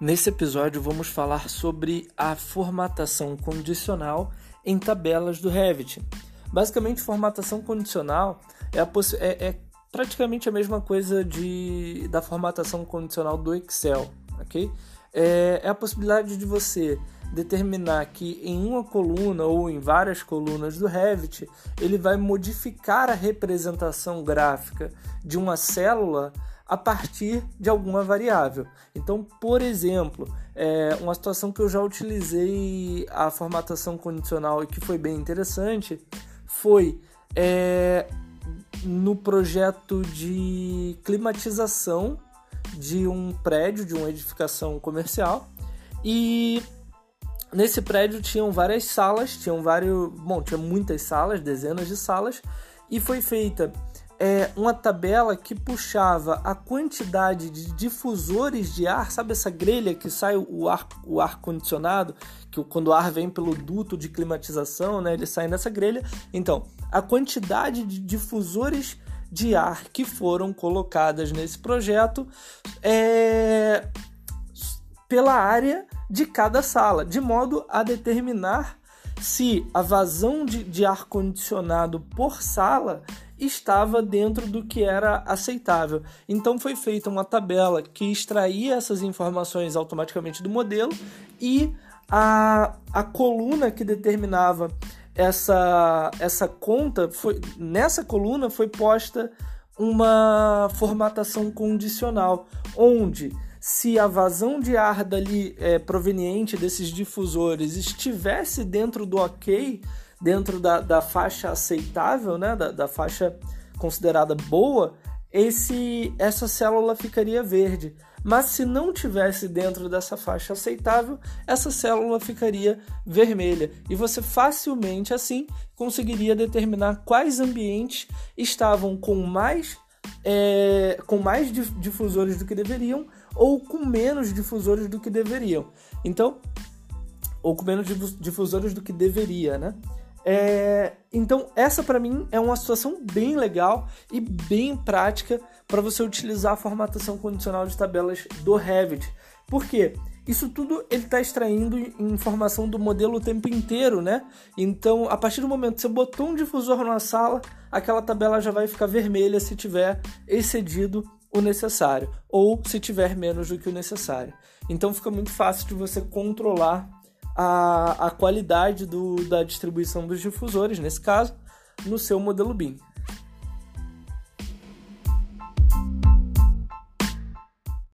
Nesse episódio vamos falar sobre a formatação condicional em tabelas do Revit. Basicamente, formatação condicional é, é, é praticamente a mesma coisa de, da formatação condicional do Excel, ok? É, é a possibilidade de você determinar que em uma coluna ou em várias colunas do Revit ele vai modificar a representação gráfica de uma célula a partir de alguma variável. Então, por exemplo, é uma situação que eu já utilizei a formatação condicional e que foi bem interessante foi é, no projeto de climatização de um prédio, de uma edificação comercial. E nesse prédio tinham várias salas, tinham vários, bom, tinha muitas salas, dezenas de salas, e foi feita é, uma tabela que puxava a quantidade de difusores de ar, sabe essa grelha que sai o ar, o ar condicionado, que quando o ar vem pelo duto de climatização, né, ele sai nessa grelha. Então, a quantidade de difusores de ar que foram colocadas nesse projeto é, pela área de cada sala, de modo a determinar se a vazão de, de ar condicionado por sala estava dentro do que era aceitável. Então foi feita uma tabela que extraía essas informações automaticamente do modelo e a, a coluna que determinava essa, essa conta foi nessa coluna foi posta uma formatação condicional onde se a vazão de ar dali é, proveniente desses difusores estivesse dentro do ok, dentro da, da faixa aceitável, né, da, da faixa considerada boa, esse essa célula ficaria verde. Mas se não tivesse dentro dessa faixa aceitável, essa célula ficaria vermelha. E você facilmente assim conseguiria determinar quais ambientes estavam com mais é, com mais difusores do que deveriam ou com menos difusores do que deveriam. Então, ou com menos difusores do que deveria, né? É, então, essa para mim é uma situação bem legal e bem prática para você utilizar a formatação condicional de tabelas do Revit. Por quê? Isso tudo ele está extraindo informação do modelo o tempo inteiro, né? Então, a partir do momento que você botou um difusor na sala, aquela tabela já vai ficar vermelha se tiver excedido o necessário ou se tiver menos do que o necessário. Então, fica muito fácil de você controlar a, a qualidade do, da distribuição dos difusores, nesse caso, no seu modelo BIM.